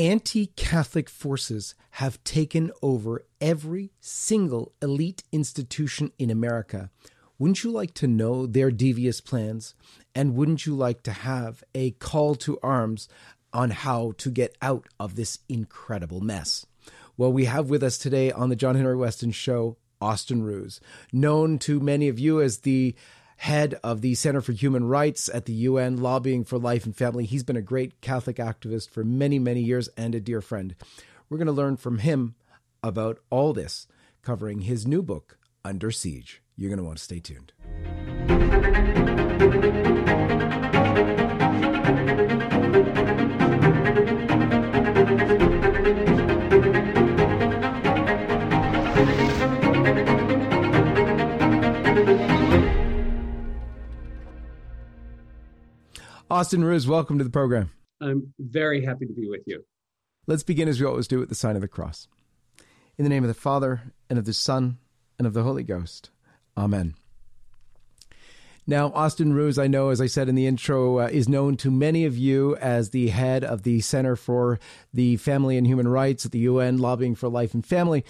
anti Catholic forces have taken over every single elite institution in America. Wouldn't you like to know their devious plans? And wouldn't you like to have a call to arms on how to get out of this incredible mess? Well, we have with us today on the John Henry Westen Show Austin Ruse, known to many of you as the head of the Center for Human Rights at the UN, lobbying for life and family. He's been a great Catholic activist for many, many years and a dear friend. We're going to learn from him about all this, covering his new book, Under Siege. You're going to want to stay tuned. Austin Ruse, welcome to the program. I'm very happy to be with you. Let's begin as we always do with the sign of the cross. In the name of the Father, and of the Son, and of the Holy Ghost. Amen. Now, Austin Ruse, I know, as I said in the intro, uh, is known to many of you as the head of the Center for the Family and Human Rights at the UN, lobbying for life and family.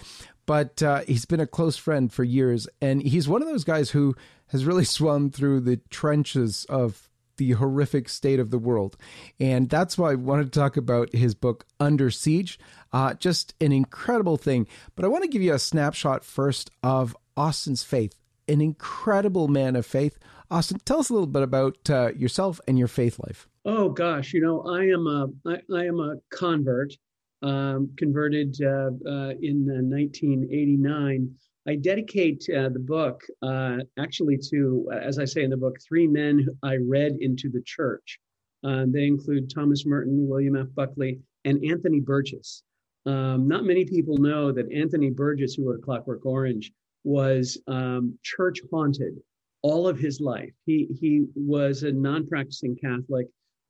But uh, he's been a close friend for years, and he's one of those guys who has really swum through the trenches of the horrific state of the world. And that's why I wanted to talk about his book, Under Siege. Uh, just an incredible thing. But I want to give you a snapshot first of Austin's faith, an incredible man of faith. Austin, tell us a little bit about uh, yourself and your faith life. Oh gosh, you know, I am a I, I am a convert, um, converted uh, uh in 1989 I dedicate uh, the book uh, actually to, uh, as I say in the book, three men I read into the church. Uh, they include Thomas Merton, William F. Buckley, and Anthony Burgess. Um, not many people know that Anthony Burgess, who wrote Clockwork Orange, was um, church haunted all of his life. He he was a non-practicing Catholic,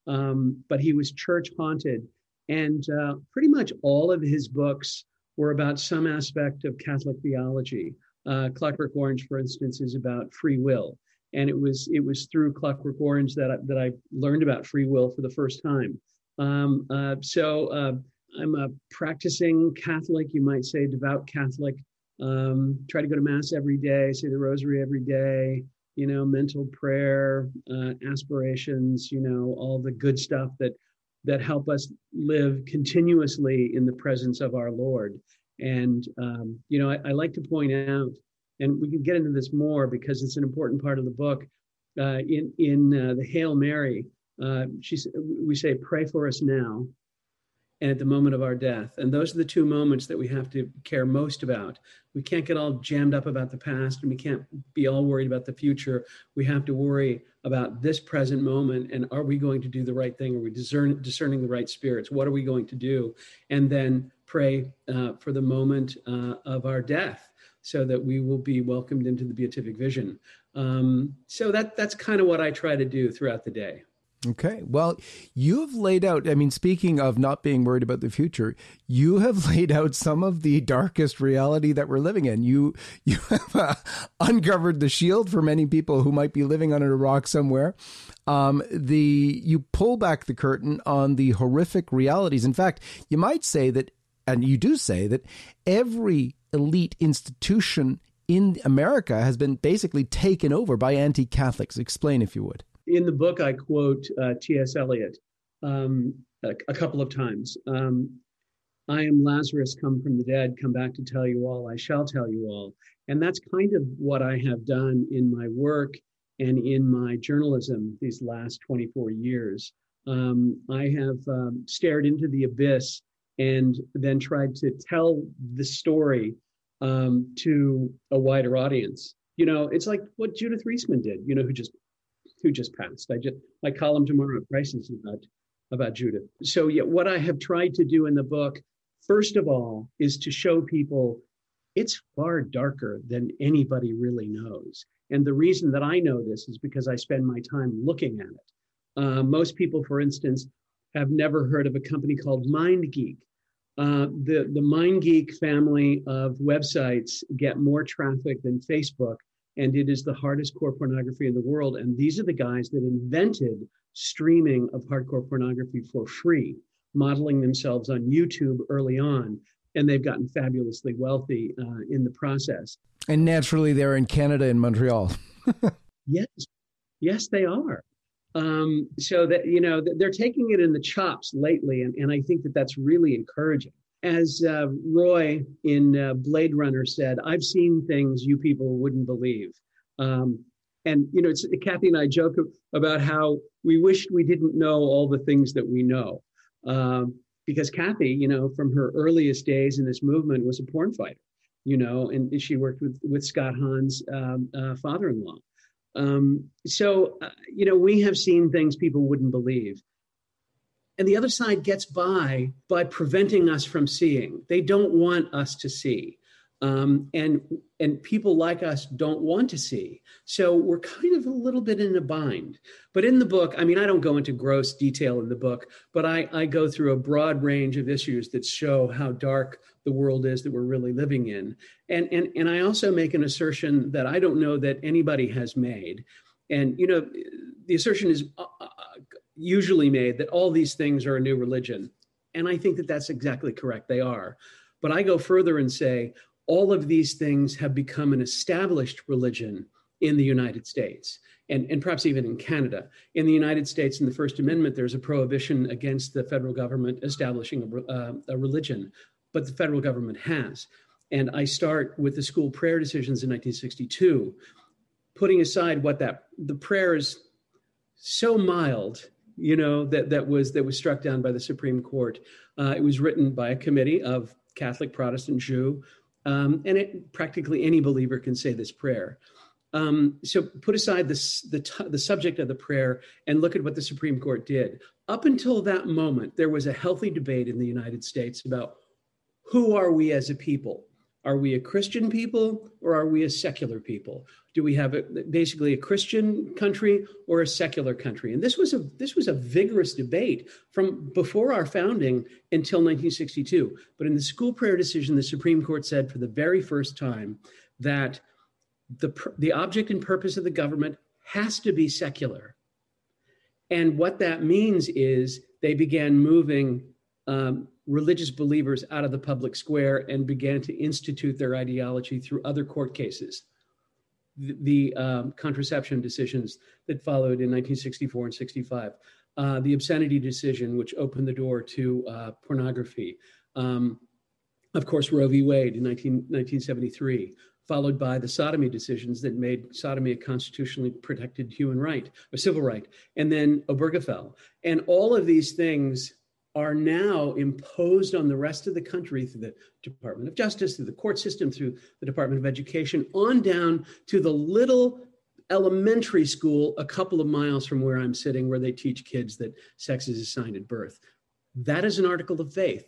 um, but he was church haunted, and uh, pretty much all of his books were about some aspect of Catholic theology. Uh, Clockwork Orange, for instance, is about free will, and it was it was through Clockwork Orange that I, that I learned about free will for the first time. Um, uh, so uh, I'm a practicing Catholic, you might say, devout Catholic. Um, try to go to mass every day, say the Rosary every day. You know, mental prayer, uh, aspirations. You know, all the good stuff that that help us live continuously in the presence of our Lord. And, um, you know, I, I, like to point out, and we can get into this more because it's an important part of the book. Uh, in in uh, the Hail Mary, uh, she, we say, pray for us now and at the moment of our death. And those are the two moments that we have to care most about. We can't get all jammed up about the past and we can't be all worried about the future. We have to worry about this present moment and are we going to do the right thing? Are we discern, discerning the right spirits? What are we going to do? And then pray uh, for the moment uh, of our death so that we will be welcomed into the beatific vision. Um, so that that's kind of what I try to do throughout the day. Okay. Well, you have laid out, I mean, speaking of not being worried about the future, you have laid out some of the darkest reality that we're living in. You you have uh, uncovered the shield for many people who might be living under a rock somewhere. Um, the you pull back the curtain on the horrific realities. In fact, you might say that and you do say that every elite institution in America has been basically taken over by anti-Catholics. Explain if you would in the book, I quote uh, T.S. Eliot um, a, a, couple of times. Um, I am Lazarus, come from the dead, come back to tell you all, I shall tell you all. And that's kind of what I have done in my work and in my journalism these last 24 years. Um, I have um, stared into the abyss and then tried to tell the story um, to a wider audience. You know, it's like what Judith Reisman did, you know, who just who just passed. I just my column tomorrow at Crisis about about Judith. So yeah, what I have tried to do in the book, first of all, is to show people it's far darker than anybody really knows. And the reason that I know this is because I spend my time looking at it. Uh, most people, for instance, have never heard of a company called MindGeek. Uh, the the MindGeek family of websites get more traffic than Facebook and it is the hardest core pornography in the world. And these are the guys that invented streaming of hardcore pornography for free. modeling themselves on YouTube early on, and they've gotten fabulously wealthy uh, in the process. And naturally, they're in Canada and Montreal. yes, yes, they are. Um, so that you know they're taking it in the chops lately, and, and I think that that's really encouraging. As uh, Roy in uh, Blade Runner said, "I've seen things you people wouldn't believe." Um, and you know, it's, Kathy and I joke about how we wished we didn't know all the things that we know, um, because Kathy, you know, from her earliest days in this movement, was a porn fighter, you know, and she worked with with Scott Hahn's um, uh, father-in-law. Um, so, uh, you know, we have seen things people wouldn't believe. And the other side gets by by preventing us from seeing. They don't want us to see um, and and people like us don't want to see. So we're kind of a little bit in a bind. But in the book, I mean, I don't go into gross detail in the book, but I, I go through a broad range of issues that show how dark the world is that we're really living in. And and and I also make an assertion that I don't know that anybody has made. And you know, the assertion is uh, uh usually made that all these things are a new religion. And I think that that's exactly correct. They are. But I go further and say, all of these things have become an established religion in the United States and, and perhaps even in Canada. In the United States, in the First Amendment, there's a prohibition against the federal government establishing a, uh, a religion, but the federal government has. And I start with the school prayer decisions in 1962, putting aside what that the prayer is so mild you know that that was that was struck down by the Supreme Court. Uh, it was written by a committee of Catholic, Protestant, Jew, um, and it, practically any believer can say this prayer. Um, so put aside this, the, t- the subject of the prayer and look at what the Supreme Court did. Up until that moment, there was a healthy debate in the United States about who are we as a people? Are we a Christian people or are we a secular people? Do we have a, basically a Christian country or a secular country? And this was a this was a vigorous debate from before our founding until 1962. But in the school prayer decision, the Supreme Court said for the very first time that the the object and purpose of the government has to be secular. And what that means is they began moving um, religious believers out of the public square and began to institute their ideology through other court cases. The, the um, contraception decisions that followed in 1964 and 65, uh, the obscenity decision, which opened the door to uh, pornography. Um, of course, Roe v. Wade in 19, 1973, followed by the sodomy decisions that made sodomy a constitutionally protected human right, a civil right, and then Obergefell. And all of these things are now imposed on the rest of the country through the Department of Justice, through the court system, through the Department of Education, on down to the little elementary school a couple of miles from where I'm sitting, where they teach kids that sex is assigned at birth. That is an article of faith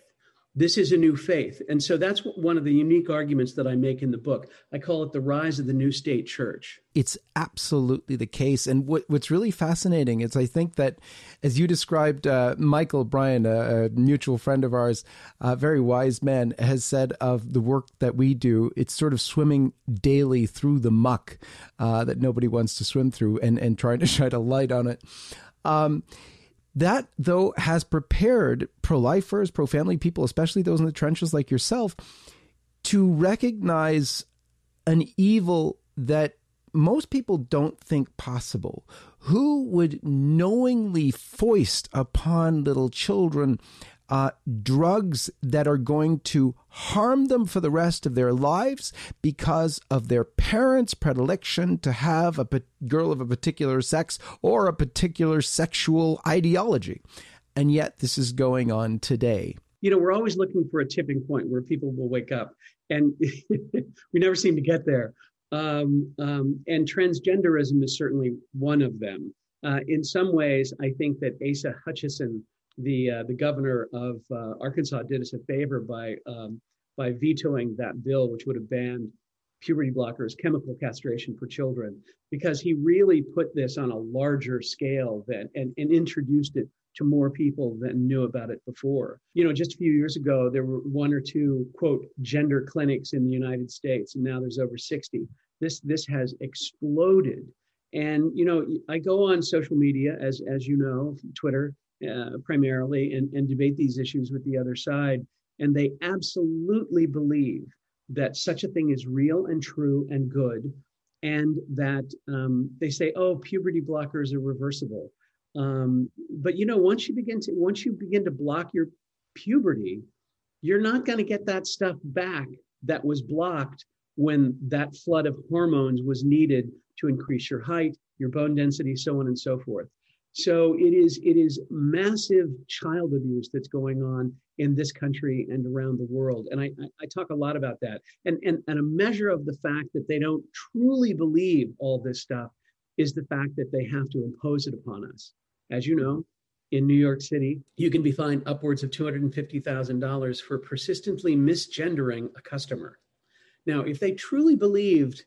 this is a new faith. And so that's one of the unique arguments that I make in the book. I call it the rise of the new state church. It's absolutely the case. And what, what's really fascinating is I think that, as you described, uh, Michael Bryan, a, a, mutual friend of ours, a very wise man, has said of the work that we do, it's sort of swimming daily through the muck uh, that nobody wants to swim through and, and trying to shine a light on it. Um, that, though, has prepared pro lifers, pro family people, especially those in the trenches like yourself, to recognize an evil that most people don't think possible. Who would knowingly foist upon little children uh, drugs that are going to harm them for the rest of their lives because of their parents' predilection to have a girl of a particular sex or a particular sexual ideology. And yet, this is going on today. You know, we're always looking for a tipping point where people will wake up, and we never seem to get there. Um, um, and transgenderism is certainly one of them. Uh, in some ways, I think that Asa Hutchinson the uh, the governor of uh, Arkansas did us a favor by um, by vetoing that bill, which would have banned puberty blockers, chemical castration for children, because he really put this on a larger scale than and, and introduced it to more people than knew about it before. You know, just a few years ago, there were one or two quote gender clinics in the United States, and now there's over 60. This this has exploded. And you know, I go on social media as as you know, Twitter, uh, primarily and, and debate these issues with the other side. And they absolutely believe that such a thing is real and true and good. And that um, they say, oh, puberty blockers are reversible. Um, but you know, once you begin to once you begin to block your puberty, you're not going to get that stuff back that was blocked when that flood of hormones was needed to increase your height, your bone density, so on and so forth. So it is it is massive child abuse that's going on in this country and around the world. And I, I talk a lot about that. And, and, and a measure of the fact that they don't truly believe all this stuff is the fact that they have to impose it upon us. As you know, in New York City, you can be fined upwards of $250,000 for persistently misgendering a customer. Now, if they truly believed,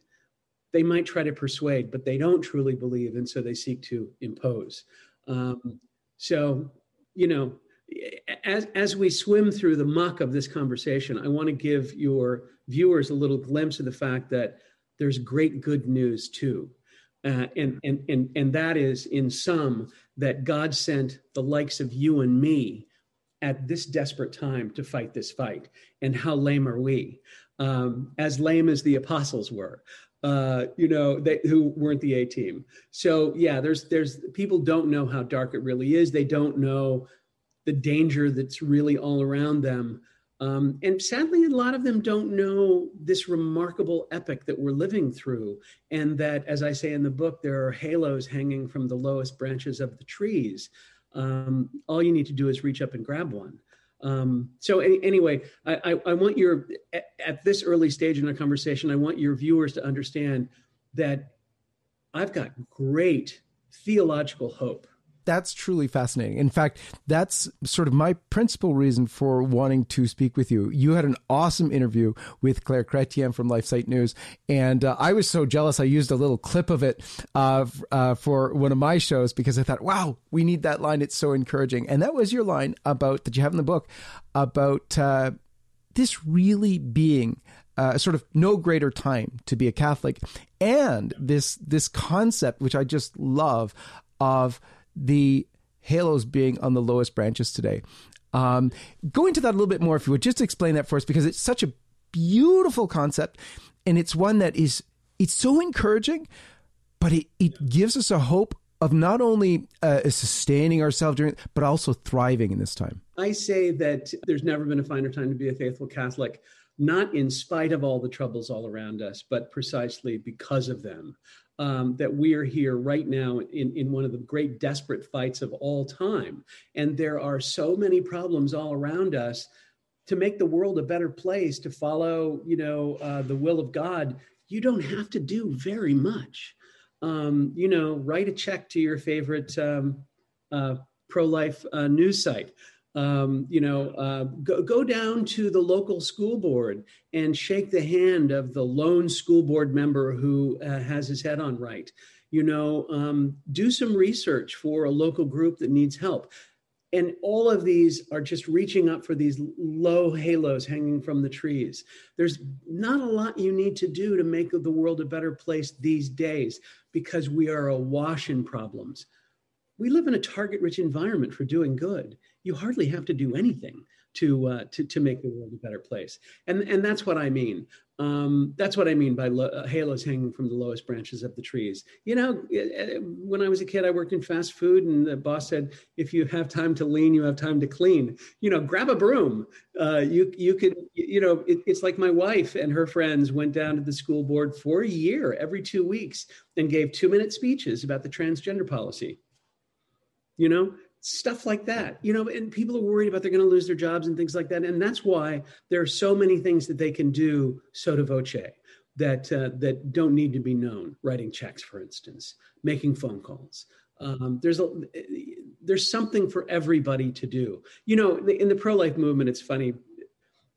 they might try to persuade, but they don't truly believe, and so they seek to impose. Um, so, you know, as, as we swim through the muck of this conversation, I want to give your viewers a little glimpse of the fact that there's great good news too. Uh, and, and, and, and that is, in sum, that God sent the likes of you and me at this desperate time to fight this fight. And how lame are we? Um, as lame as the apostles were. Uh, you know, they, who weren't the A team. So yeah, there's there's people don't know how dark it really is. They don't know the danger that's really all around them. Um, and sadly, a lot of them don't know this remarkable epic that we're living through. And that, as I say in the book, there are halos hanging from the lowest branches of the trees. Um, all you need to do is reach up and grab one. Um, so any, anyway, I, I, I, want your, at, at this early stage in our conversation, I want your viewers to understand that I've got great theological hope that's truly fascinating. In fact, that's sort of my principal reason for wanting to speak with you. You had an awesome interview with Claire Chrétien from LifeSite News, and uh, I was so jealous. I used a little clip of it uh, uh, for one of my shows because I thought, wow, we need that line. It's so encouraging. And that was your line about that you have in the book about uh, this really being uh, sort of no greater time to be a Catholic, and this this concept which I just love of the halos being on the lowest branches today. Um, go into that a little bit more, if you would just explain that for us, because it's such a beautiful concept, and it's one that is it's so encouraging, but it, it gives us a hope of not only uh, sustaining ourselves during, but also thriving in this time. I say that there's never been a finer time to be a faithful Catholic, not in spite of all the troubles all around us, but precisely because of them um, that we are here right now in, in one of the great desperate fights of all time. And there are so many problems all around us to make the world a better place, to follow, you know, uh, the will of God. You don't have to do very much. Um, you know, write a check to your favorite um, uh, pro-life uh, news site um, you know, uh, go, go down to the local school board and shake the hand of the lone school board member who uh, has his head on right. You know, um, do some research for a local group that needs help. And all of these are just reaching up for these low halos hanging from the trees. There's not a lot you need to do to make the world a better place these days because we are awash in problems. We live in a target rich environment for doing good you hardly have to do anything to uh, to to make the world a better place. And and that's what I mean. Um, that's what I mean by lo- uh, halos hanging from the lowest branches of the trees. You know, when I was a kid, I worked in fast food, and the boss said, "If you have time to lean, you have time to clean." You know, grab a broom. Uh, you you can you know it, it's like my wife and her friends went down to the school board for a year every two weeks and gave two minute speeches about the transgender policy. You know, stuff like that you know and people are worried about they're going to lose their jobs and things like that and that's why there are so many things that they can do sotto voce that uh, that don't need to be known writing checks for instance making phone calls. Um, there's a there's something for everybody to do. You know in the pro-life movement it's funny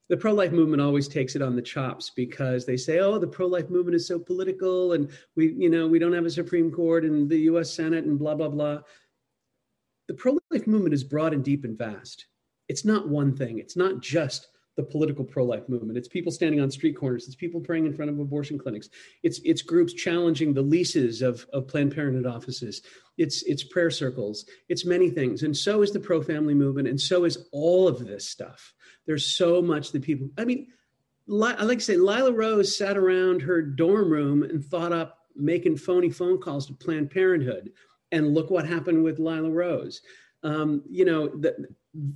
the pro-life movement always takes it on the chops because they say oh the pro-life movement is so political and we you know we don't have a supreme court and the us senate and blah blah blah the pro life movement is broad and deep and vast. It's not one thing, it's not just the political pro-life movement. It's people standing on street corners. It's people praying in front of abortion clinics. It's it's groups challenging the leases of, of Planned Parenthood offices. It's it's prayer circles. It's many things. And so is the pro-family movement. And so is all of this stuff. There's so much that people. I mean, I like to say, Lila Rose sat around her dorm room and thought up making phony phone calls to Planned Parenthood, and look what happened with Lila Rose. Um, you know, the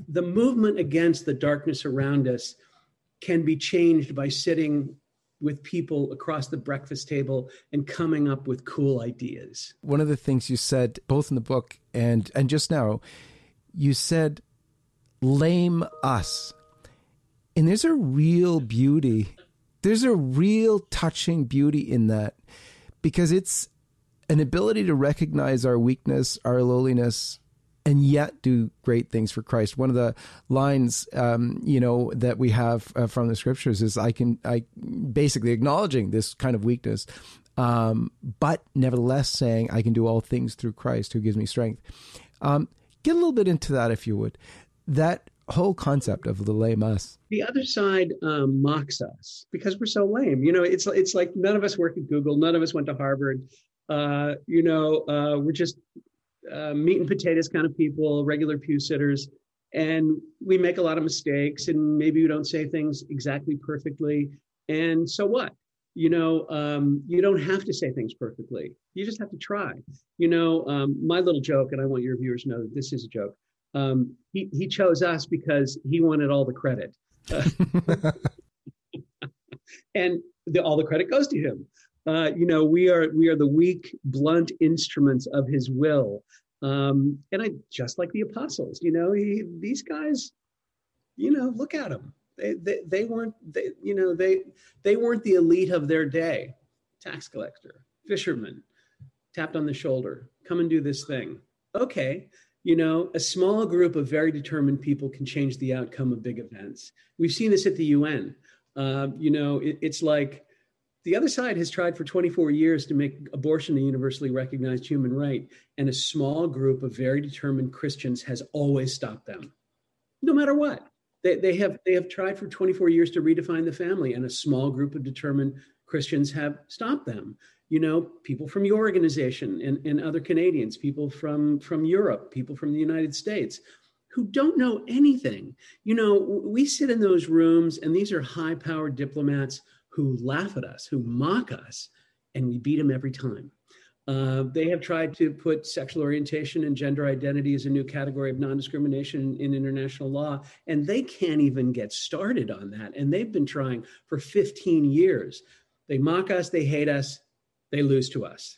the movement against the darkness around us can be changed by sitting with people across the breakfast table and coming up with cool ideas. One of the things you said both in the book and and just now, you said lame us. And there's a real beauty. There's a real touching beauty in that because it's an ability to recognize our weakness, our lowliness, and yet do great things for Christ. One of the lines, um, you know, that we have uh, from the scriptures is, "I can," I basically acknowledging this kind of weakness, um, but nevertheless saying, "I can do all things through Christ who gives me strength." Um, get a little bit into that, if you would. That whole concept of the lame us. The other side um, mocks us because we're so lame. You know, it's it's like none of us work at Google, none of us went to Harvard. Uh, you know, uh, we're just uh, meat and potatoes kind of people, regular pew sitters, and we make a lot of mistakes, and maybe we don't say things exactly perfectly. And so what? You know, um, you don't have to say things perfectly. You just have to try. You know, um, my little joke, and I want your viewers to know that this is a joke. Um, he he chose us because he wanted all the credit, and the, all the credit goes to him. Uh, you know, we are we are the weak, blunt instruments of His will. Um, and I just like the apostles. You know, he, these guys, you know, look at them. They, they they weren't they you know they they weren't the elite of their day. Tax collector, fisherman, tapped on the shoulder, come and do this thing. Okay, you know, a small group of very determined people can change the outcome of big events. We've seen this at the UN. Uh, you know, it, it's like the other side has tried for 24 years to make abortion a universally recognized human right, and a small group of very determined Christians has always stopped them, no matter what. They, they, have, they have tried for 24 years to redefine the family, and a small group of determined Christians have stopped them. You know, people from your organization and, and other Canadians, people from, from Europe, people from the United States who don't know anything. You know, we sit in those rooms, and these are high powered diplomats who laugh at us, who mock us, and we beat them every time. Uh, they have tried to put sexual orientation and gender identity as a new category of non discrimination in international law, and they can't even get started on that. And they've been trying for 15 years. They mock us, they hate us, they lose to us.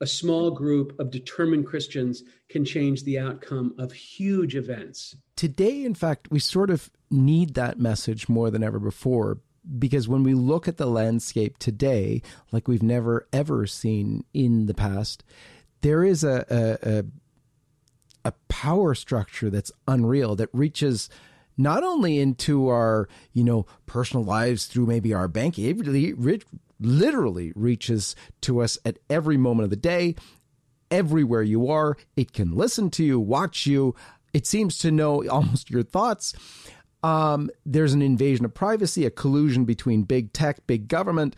A small group of determined Christians can change the outcome of huge events. Today, in fact, we sort of need that message more than ever before because when we look at the landscape today, like we've never ever seen in the past, there is a a, a, a power structure that's unreal that reaches not only into our you know personal lives through maybe our banking, it really, literally reaches to us at every moment of the day, everywhere you are. It can listen to you, watch you. It seems to know almost your thoughts. Um, there's an invasion of privacy, a collusion between big tech, big government.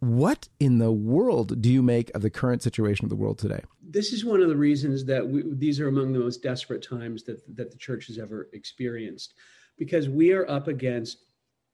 What in the world do you make of the current situation of the world today? This is one of the reasons that we, these are among the most desperate times that, that the church has ever experienced, because we are up against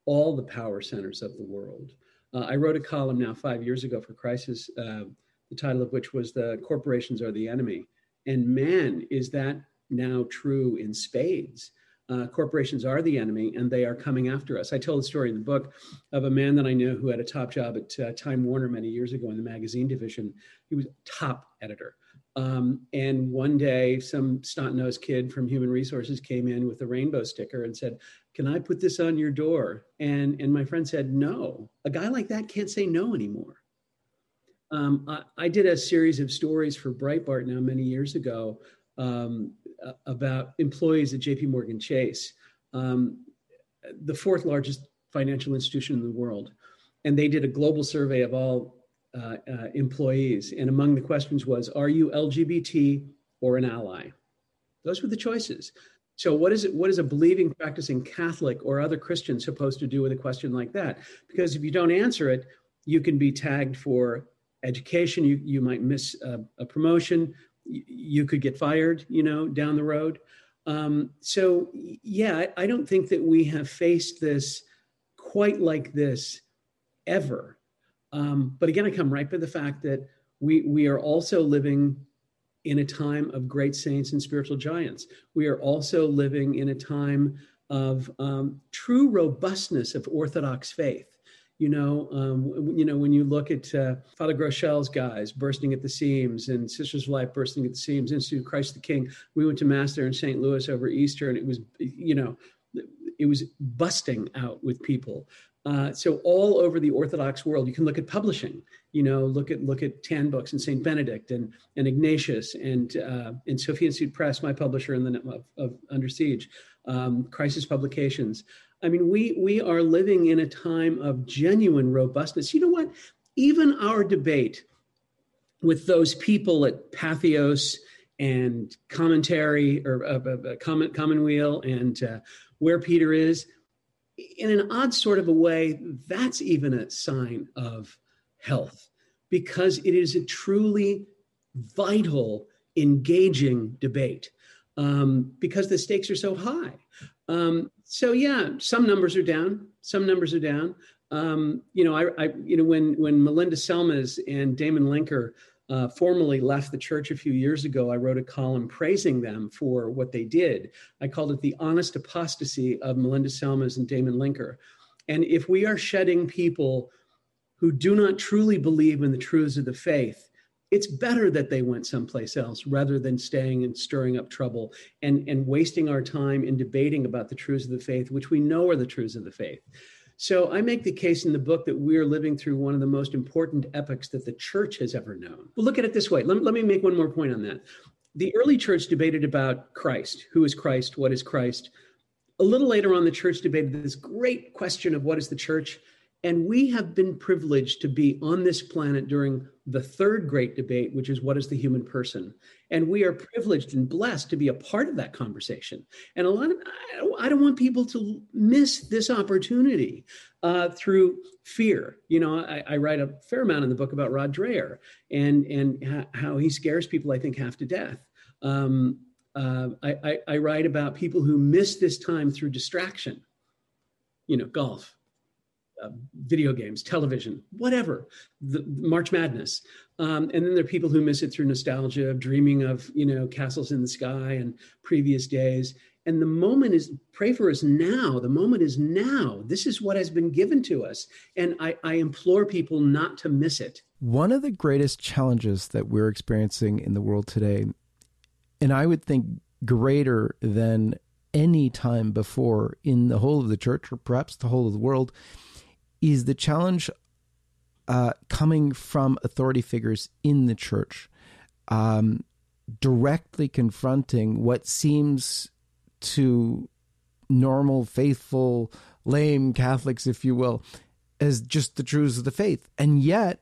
all the power centers of the world. Uh, I wrote a column now five years ago for Crisis, uh, the title of which was The Corporations Are the Enemy. And man, is that now true in spades uh, corporations are the enemy and they are coming after us. I told a story in the book of a man that I knew who had a top job at uh, Time Warner many years ago in the magazine division. He was top editor. Um, and one day, some snot nosed kid from Human Resources came in with a rainbow sticker and said, Can I put this on your door? And, and my friend said, No. A guy like that can't say no anymore. Um, I, I, did a series of stories for Breitbart now many years ago um, about employees at JP Morgan Chase, um, the fourth largest financial institution in the world. And they did a global survey of all uh, uh, employees. And among the questions was, are you LGBT or an ally? Those were the choices. So what is it? What is a believing, practicing Catholic or other Christian supposed to do with a question like that? Because if you don't answer it, you can be tagged for education. You you might miss a, a promotion. You, could get fired. You know, down the road. Um, so yeah, I, I don't think that we have faced this quite like this ever. Um, but again, I come right by the fact that we we are also living in a time of great saints and spiritual giants. We are also living in a time of um, true robustness of Orthodox faith. You know, um, you know when you look at uh, Father Groeschel's guys bursting at the seams and Sisters of Life bursting at the seams, Institute of Christ the King. We went to mass there in St. Louis over Easter, and it was, you know, it was busting out with people. Uh, so all over the Orthodox world, you can look at publishing. You know, look at look at Tan books and Saint Benedict and and Ignatius and uh, and Sophia Institute Press, my publisher in the of, of Under Siege, um, Crisis Publications. I mean, we we are living in a time of genuine robustness. You know what? Even our debate with those people at Patheos and commentary or uh, uh, comment commonweal and uh, where Peter is, in an odd sort of a way, that's even a sign of health because it is a truly vital, engaging debate um, because the stakes are so high. Um, so yeah, some numbers are down. Some numbers are down. Um, you know, I, I, you know, when when Melinda Selmys and Damon Linker uh, formally left the church a few years ago, I wrote a column praising them for what they did. I called it the honest apostasy of Melinda Selmys and Damon Linker. And if we are shedding people who do not truly believe in the truths of the faith, it's better that they went someplace else rather than staying and stirring up trouble and, and wasting our time in debating about the truths of the faith, which we know are the truths of the faith. So I make the case in the book that we're living through one of the most important epochs that the church has ever known. Well, look at it this way. Let, let me make one more point on that. The early church debated about Christ. Who is Christ? What is Christ? A little later on, the church debated this great question of what is the church? And we have been privileged to be on this planet during the third great debate, which is what is the human person? And we are privileged and blessed to be a part of that conversation. And a lot of, I don't want people to miss this opportunity uh, through fear. You know, I, I, write a fair amount in the book about Rod Dreher and, and how he scares people, I think, half to death. Um, uh, I, I, I write about people who miss this time through distraction, you know, golf, uh, video games, television, whatever, the, March Madness. Um, and then there are people who miss it through nostalgia dreaming of, you know, castles in the sky and previous days. And the moment is, pray for us now. The moment is now. This is what has been given to us. And I, I implore people not to miss it. One of the greatest challenges that we're experiencing in the world today, and I would think greater than any time before in the whole of the church or perhaps the whole of the world, is the challenge uh, coming from authority figures in the church, um, directly confronting what seems to normal, faithful, lame Catholics, if you will, as just the truths of the faith. And yet,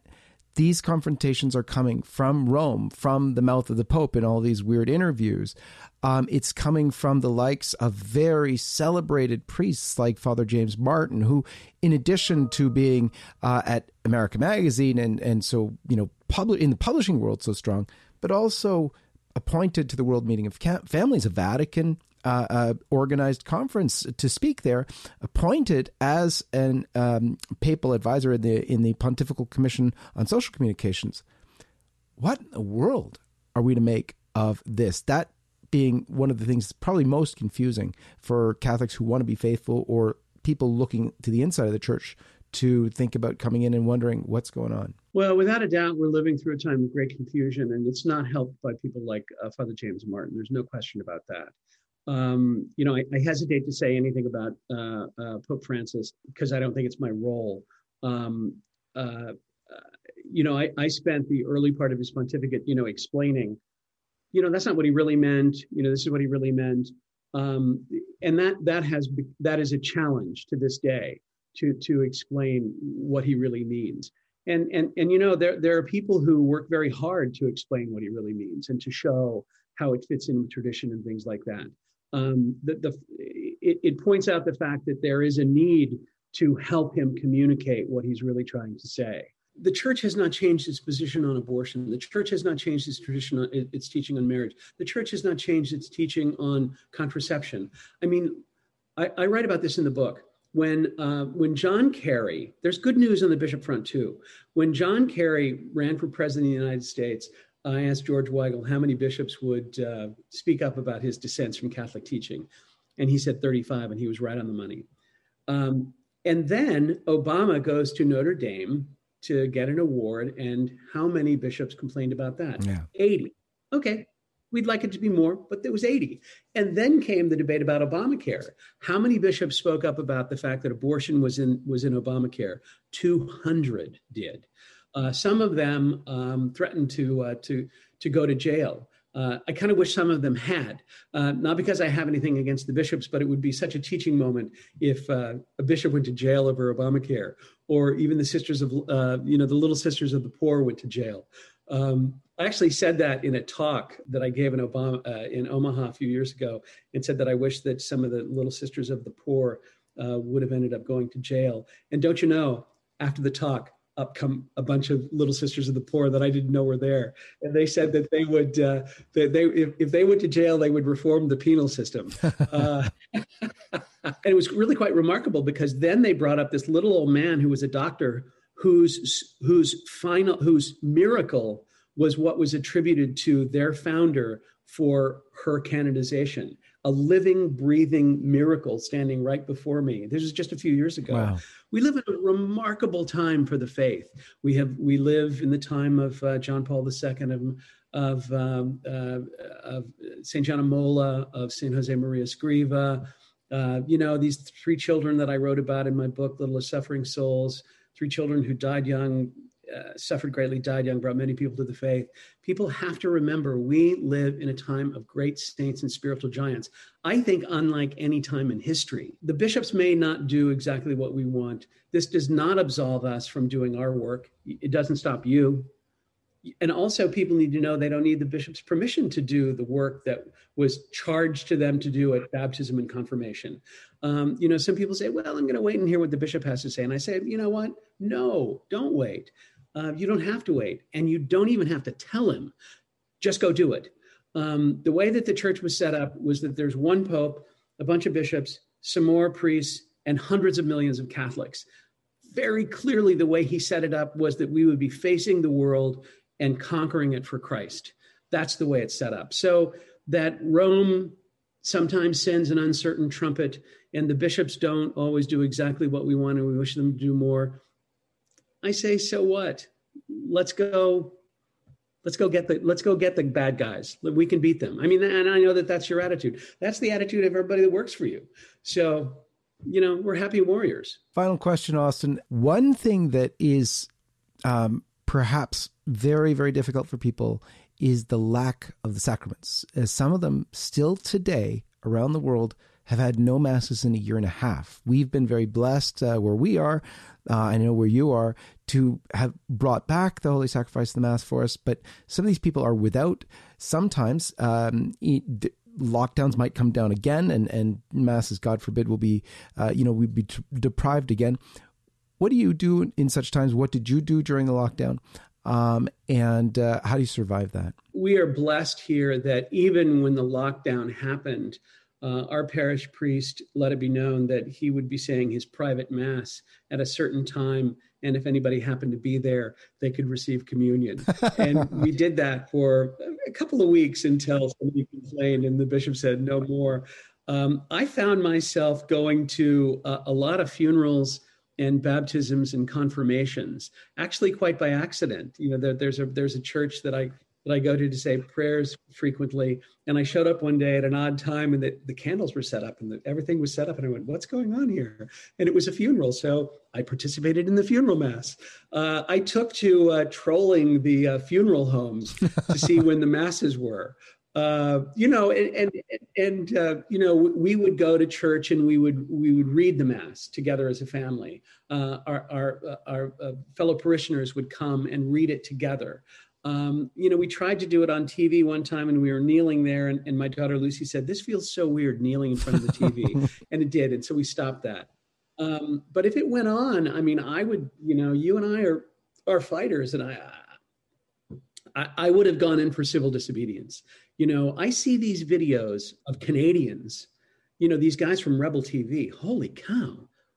these confrontations are coming from Rome, from the mouth of the Pope in all these weird interviews. Um, it's coming from the likes of very celebrated priests like Father James Martin, who, in addition to being uh, at America Magazine and and so you know public in the publishing world so strong, but also appointed to the World Meeting of Families, a Vatican uh, uh, organized conference to speak there, appointed as an um, papal advisor in the in the Pontifical Commission on Social Communications. What in the world are we to make of this? That being one of the things probably most confusing for Catholics who want to be faithful or people looking to the inside of the church to think about coming in and wondering what's going on. Well, without a doubt, we're living through a time of great confusion, and it's not helped by people like uh, Father James Martin. There's no question about that. Um, you know, I, I, hesitate to say anything about uh, uh, Pope Francis because I don't think it's my role. Um, uh, you know, I, I, spent the early part of his pontificate, you know, explaining, you know, that's not what he really meant. You know, this is what he really meant, um, and that that has that is a challenge to this day to to explain what he really means. And and and you know, there there are people who work very hard to explain what he really means and to show how it fits in with tradition and things like that. Um, the, the it, it points out the fact that there is a need to help him communicate what he's really trying to say. The church has not changed its position on abortion. The church has not changed its tradition, on, its teaching on marriage. The church has not changed its teaching on contraception. I mean, I, I write about this in the book. When uh, when John Kerry, there's good news on the bishop front too. When John Kerry ran for president of the United States, I asked George Weigel how many bishops would uh, speak up about his dissents from Catholic teaching, and he said 35, and he was right on the money. Um, and then Obama goes to Notre Dame to get an award. And how many bishops complained about that? Yeah. 80. Okay. We'd like it to be more, but there was 80. And then came the debate about Obamacare. How many bishops spoke up about the fact that abortion was in was in Obamacare? 200 did. Uh, some of them um, threatened to uh, to to go to jail. Uh, I kind of wish some of them had, uh, not because I have anything against the bishops, but it would be such a teaching moment if uh, a bishop went to jail over Obamacare, or even the sisters of, uh, you know, the Little Sisters of the Poor went to jail. Um, I actually said that in a talk that I gave in, Obama, in Omaha a few years ago, and said that I wish that some of the Little Sisters of the Poor would have ended up going to jail. And don't you know, after the talk, up come a bunch of little sisters of the poor that I didn't know were there, and they said that they would uh, that they if, if they went to jail they would reform the penal system. Uh, and it was really quite remarkable because then they brought up this little old man who was a doctor whose whose final whose miracle was what was attributed to their founder for her canonization a living, breathing miracle standing right before me. This was just a few years ago. Wow. We live in a remarkable time for the faith. We have we live in the time of uh, John Paul II of of, um, uh, of Saint Gianna Molla, of Saint Jose Maria Escriva. Uh, you know these three children that I wrote about in my book, Little Suffering Souls. Three children who died young, uh, suffered greatly, died young, brought many people to the faith. People have to remember we live in a time of great saints and spiritual giants. I think, unlike any time in history, the bishops may not do exactly what we want. This does not absolve us from doing our work, it doesn't stop you. And also, people need to know they don't need the bishop's permission to do the work that was charged to them to do at baptism and confirmation. Um, you know, some people say, well, I'm going to wait and hear what the bishop has to say. And I say, you know what? No, don't wait. Uh, you don't have to wait, and you don't even have to tell him. Just go do it. Um, the way that the church was set up was that there's one pope, a bunch of bishops, some more priests, and hundreds of millions of Catholics. Very clearly, the way he set it up was that we would be facing the world and conquering it for Christ. That's the way it's set up. So that Rome sometimes sends an uncertain trumpet, and the bishops don't always do exactly what we want, and we wish them to do more. I say, so what? Let's go. Let's go get the let's go get the bad guys. We can beat them. I mean, and I know that that's your attitude. That's the attitude of everybody that works for you. So, you know, we're happy warriors. Final question, Austin. One thing that is um, perhaps very very difficult for people is the lack of the sacraments. As some of them still today around the world have had no masses in a year and a half. We've been very blessed uh, where we are uh, I know where you are, to have brought back the Holy Sacrifice of the Mass for us. But some of these people are without. Sometimes um, lockdowns might come down again, and and masses, God forbid, will be, uh, you know, we'd be t- deprived again. What do you do in such times? What did you do during the lockdown? Um, and uh, how do you survive that? We are blessed here that even when the lockdown happened, uh, our parish priest let it be known that he would be saying his private mass at a certain time and if anybody happened to be there they could receive communion. And we did that for a couple of weeks until somebody complained and the bishop said no more. Um, i found myself going to a, a lot of funerals and baptisms and confirmations actually quite by accident. You know there, there's a there's a church that i that I go to to say prayers frequently. And I showed up one day at an odd time and the, the candles were set up and the, everything was set up. And I went, What's going on here? And it was a funeral. So I participated in the funeral mass. Uh, I took to uh, trolling the uh, funeral homes to see when the masses were. Uh, you know, and and, and uh, you know, we would go to church and we would we would read the mass together as a family. Uh, our our our fellow parishioners would come and read it together. Um, you know, we tried to do it on TV one time and we were kneeling there, and, and my daughter Lucy said, This feels so weird kneeling in front of the TV. and it did. And so we stopped that. Um, but if it went on, I mean, I would, you know, you and I are, are fighters, and I, I, I would have gone in for civil disobedience. You know, I see these videos of Canadians, you know, these guys from Rebel TV. Holy cow.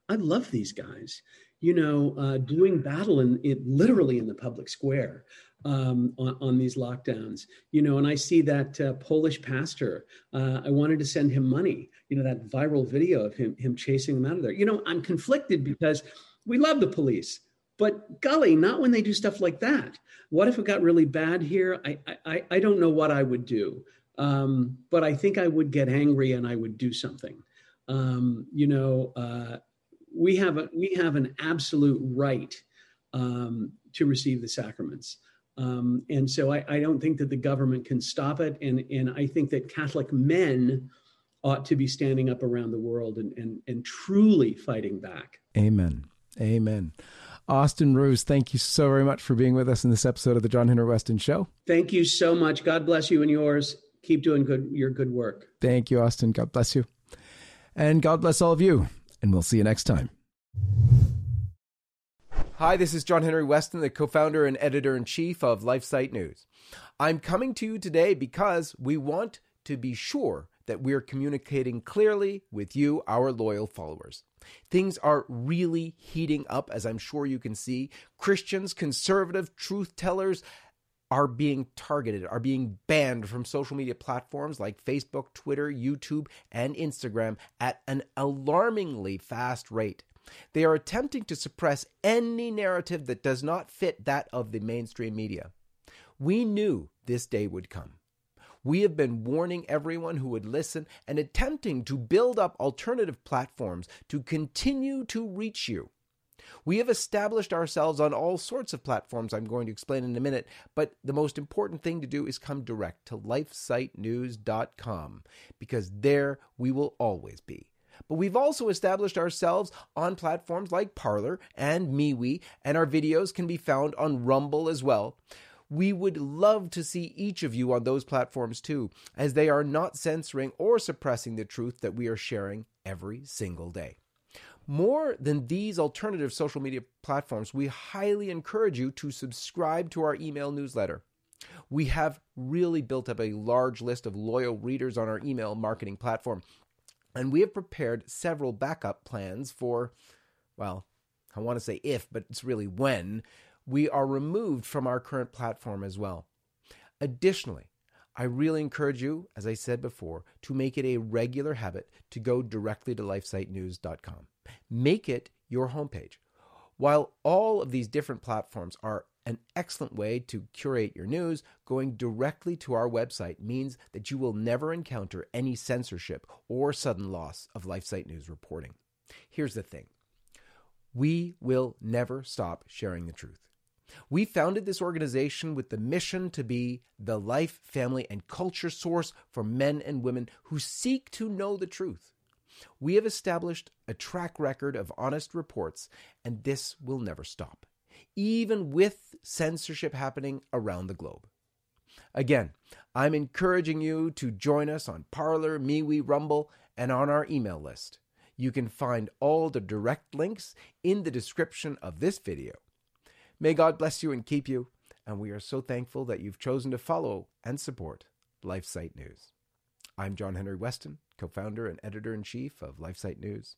I love these guys you know, uh, doing battle in it literally in the public square um, on, on, these lockdowns. You know, and I see that uh, Polish pastor. Uh, I wanted to send him money. You know, that viral video of him him chasing them out of there. You know, I'm conflicted because we love the police, but golly, not when they do stuff like that. What if it got really bad here? I I, I don't know what I would do, um, but I think I would get angry and I would do something. Um, you know, uh, we have a we have an absolute right um, to receive the sacraments. Um, and so I, I, don't think that the government can stop it. And, and I think that Catholic men ought to be standing up around the world and, and, and truly fighting back. Amen. Amen. Austin Ruse, thank you so very much for being with us in this episode of the John Henry Westen Show. Thank you so much. God bless you and yours. Keep doing good your good work. Thank you, Austin. God bless you. And God bless all of you. And we'll see you next time. Hi, this is John Henry Westen, the co founder and editor in chief of LifeSite News. I'm coming to you today because we want to be sure that we're communicating clearly with you, our loyal followers. Things are really heating up, as I'm sure you can see. Christians, conservative truth tellers, are being targeted, are being banned from social media platforms like Facebook, Twitter, YouTube, and Instagram at an alarmingly fast rate. They are attempting to suppress any narrative that does not fit that of the mainstream media. We knew this day would come. We have been warning everyone who would listen and attempting to build up alternative platforms to continue to reach you. We have established ourselves on all sorts of platforms I'm going to explain in a minute, but the most important thing to do is come direct to lifesitenews.com because there we will always be. But we've also established ourselves on platforms like Parler and MeWe, and our videos can be found on Rumble as well. We would love to see each of you on those platforms too, as they are not censoring or suppressing the truth that we are sharing every single day. More than these alternative social media platforms, we highly encourage you to subscribe to our email newsletter. We have really built up a large list of loyal readers on our email marketing platform, and we have prepared several backup plans for, well, I want to say if, but it's really when, we are removed from our current platform as well. Additionally, I really encourage you, as I said before, to make it a regular habit to go directly to lifesitenews.com. Make it your homepage. While all of these different platforms are an excellent way to curate your news. Going directly to our website means that you will never encounter any censorship or sudden loss of LifeSite News reporting. Here's the thing we will never stop sharing the truth. We founded this organization with the mission to be the life, family, and culture source for men and women who seek to know the truth. We have established a track record of honest reports, and this will never stop even with censorship happening around the globe. Again, I'm encouraging you to join us on Parler, MeWe, Rumble, and on our email list. You can find all the direct links in the description of this video. May God bless you and keep you, and we are so thankful that you've chosen to follow and support LifeSite News. I'm John Henry Westen, co founder and editor in chief of LifeSite News.